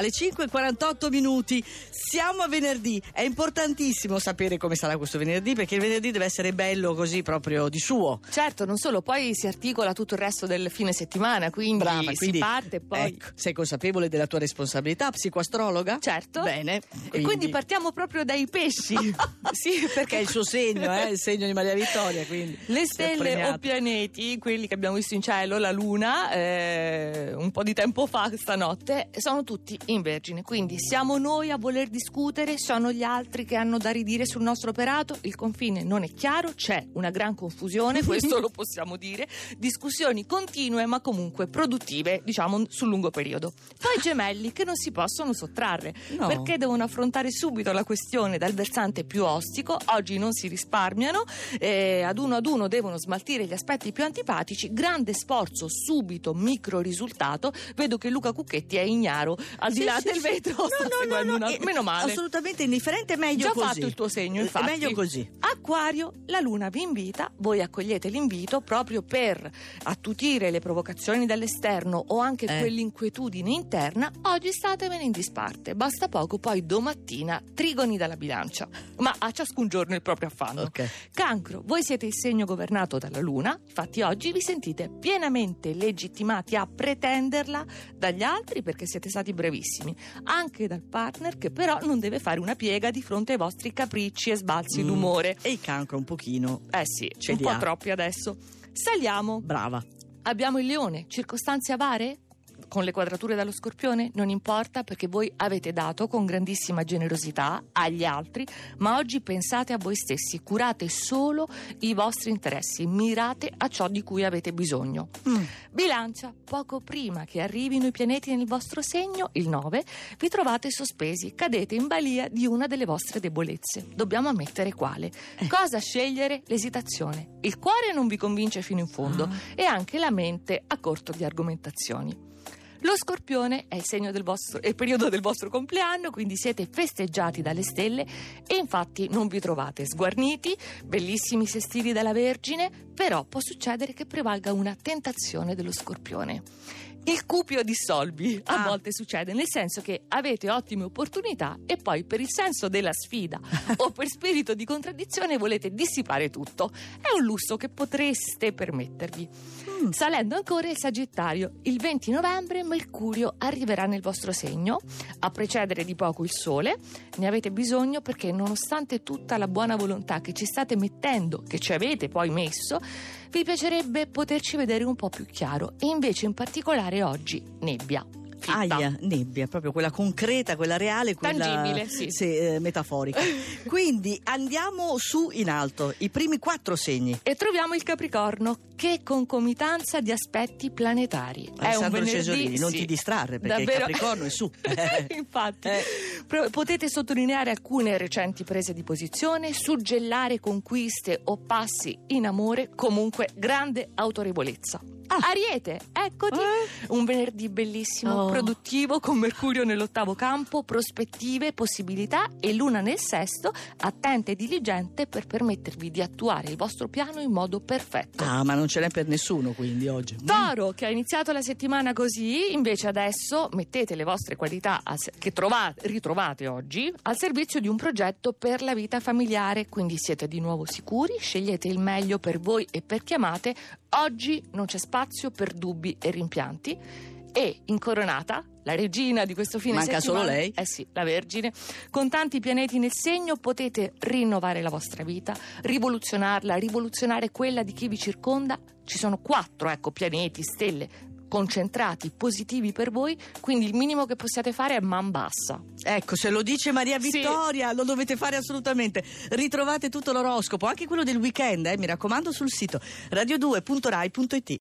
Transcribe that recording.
Alle 5.48 minuti siamo a venerdì. È importantissimo sapere come sarà questo venerdì perché il venerdì deve essere bello così proprio di suo. Certo, non solo, poi si articola tutto il resto del fine settimana, quindi, Brava, quindi si parte e poi. Ecco, sei consapevole della tua responsabilità psicoastrologa? Certo. Bene. E quindi partiamo proprio dai pesci. sì, Perché è il suo segno, eh? il segno di Maria Vittoria. Quindi Le stelle o pianeti, quelli che abbiamo visto in cielo, la luna, eh, un po' di tempo fa, stanotte, sono tutti in Vergine. Quindi siamo noi a voler discutere, sono gli altri che hanno da ridire sul nostro operato. Il confine non è chiaro, c'è una gran confusione, questo lo possiamo dire. Discussioni continue, ma comunque produttive, diciamo, sul lungo periodo. Poi gemelli che non si possono sottrarre No. perché devono affrontare subito la questione dal versante più ostico. Oggi non si risparmiano, eh, ad uno ad uno devono smaltire gli aspetti più antipatici. Grande sforzo, subito, micro risultato. Vedo che Luca Cucchetti è ignaro al di Del sì. vetro. No, no, no, no, eh, Meno male. Assolutamente indifferente, meglio Già così. fatto il tuo segno, È infatti. meglio così. Acquario, la luna vi invita, voi accogliete l'invito proprio per attutire le provocazioni dall'esterno o anche Eh. quell'inquietudine interna. Oggi statevene in disparte, basta poco, poi domattina trigoni dalla bilancia. Ma a ciascun giorno il proprio affanno. Ok. Cancro, voi siete il segno governato dalla Luna, infatti oggi vi sentite pienamente legittimati a pretenderla dagli altri perché siete stati brevissimi, anche dal partner che però non deve fare una piega di fronte ai vostri capricci e sbalzi Mm. d'umore. E il cancro un pochino. Eh sì, Ce un po' ha. troppi adesso. Saliamo, Brava. abbiamo il leone, circostanze avare? Con le quadrature dallo scorpione non importa perché voi avete dato con grandissima generosità agli altri, ma oggi pensate a voi stessi, curate solo i vostri interessi, mirate a ciò di cui avete bisogno. Mm. Bilancia, poco prima che arrivino i pianeti nel vostro segno, il 9, vi trovate sospesi, cadete in balia di una delle vostre debolezze. Dobbiamo ammettere quale. Eh. Cosa scegliere? L'esitazione. Il cuore non vi convince fino in fondo Ah. e anche la mente a corto di argomentazioni. Lo scorpione è il segno del vostro, è il periodo del vostro compleanno, quindi siete festeggiati dalle stelle e infatti non vi trovate sguarniti, bellissimi sestili dalla Vergine, però può succedere che prevalga una tentazione dello scorpione. Il cupio di solbi a Ah. volte succede, nel senso che avete ottime opportunità e poi per il senso della sfida o per spirito di contraddizione volete dissipare tutto. È un lusso che potreste permettervi. Mm. Salendo ancora il Sagittario, il 20 novembre Mercurio arriverà nel vostro segno, a precedere di poco il Sole. Ne avete bisogno perché nonostante tutta la buona volontà che ci state mettendo, che ci avete poi messo, vi piacerebbe poterci vedere un po' più chiaro e invece in particolare oggi nebbia. Fitta. Aia, nebbia, proprio quella concreta, quella reale, quella Tangibile, sì. eh, metaforica. Quindi andiamo su in alto, i primi quattro segni. E troviamo il Capricorno, che concomitanza di aspetti planetari. È un Alessandro venerdì, Cesolini, non sì. ti distrarre perché Davvero. il Capricorno è su. Infatti, Eh. Potete sottolineare alcune recenti prese di posizione, suggellare conquiste o passi in amore, comunque grande autorevolezza. Ariete, eccoti, Eh? un venerdì bellissimo, Oh. produttivo, con Mercurio nell'ottavo campo, prospettive, possibilità e Luna nel sesto, attenta e diligente per permettervi di attuare il vostro piano in modo perfetto. Ah, ma non ce n'è per nessuno quindi oggi. Toro, che ha iniziato la settimana così, invece adesso mettete le vostre qualità se- che trovate, ritrovate oggi al servizio di un progetto per la vita familiare, quindi siete di nuovo sicuri, scegliete il meglio per voi e per chi amate. Oggi non c'è spazio per dubbi e rimpianti. E incoronata, la regina di questo fine Manca settimana, solo lei? eh sì, la Vergine. Con tanti pianeti nel segno potete rinnovare la vostra vita, rivoluzionarla, rivoluzionare quella di chi vi circonda. Ci sono quattro, ecco, pianeti, stelle concentrati, positivi per voi, quindi il minimo che possiate fare è man bassa. Ecco, se lo dice Maria Sì. Vittoria, lo dovete fare assolutamente. Ritrovate tutto l'oroscopo, anche quello del weekend, eh, mi raccomando, sul sito radio2.rai.it.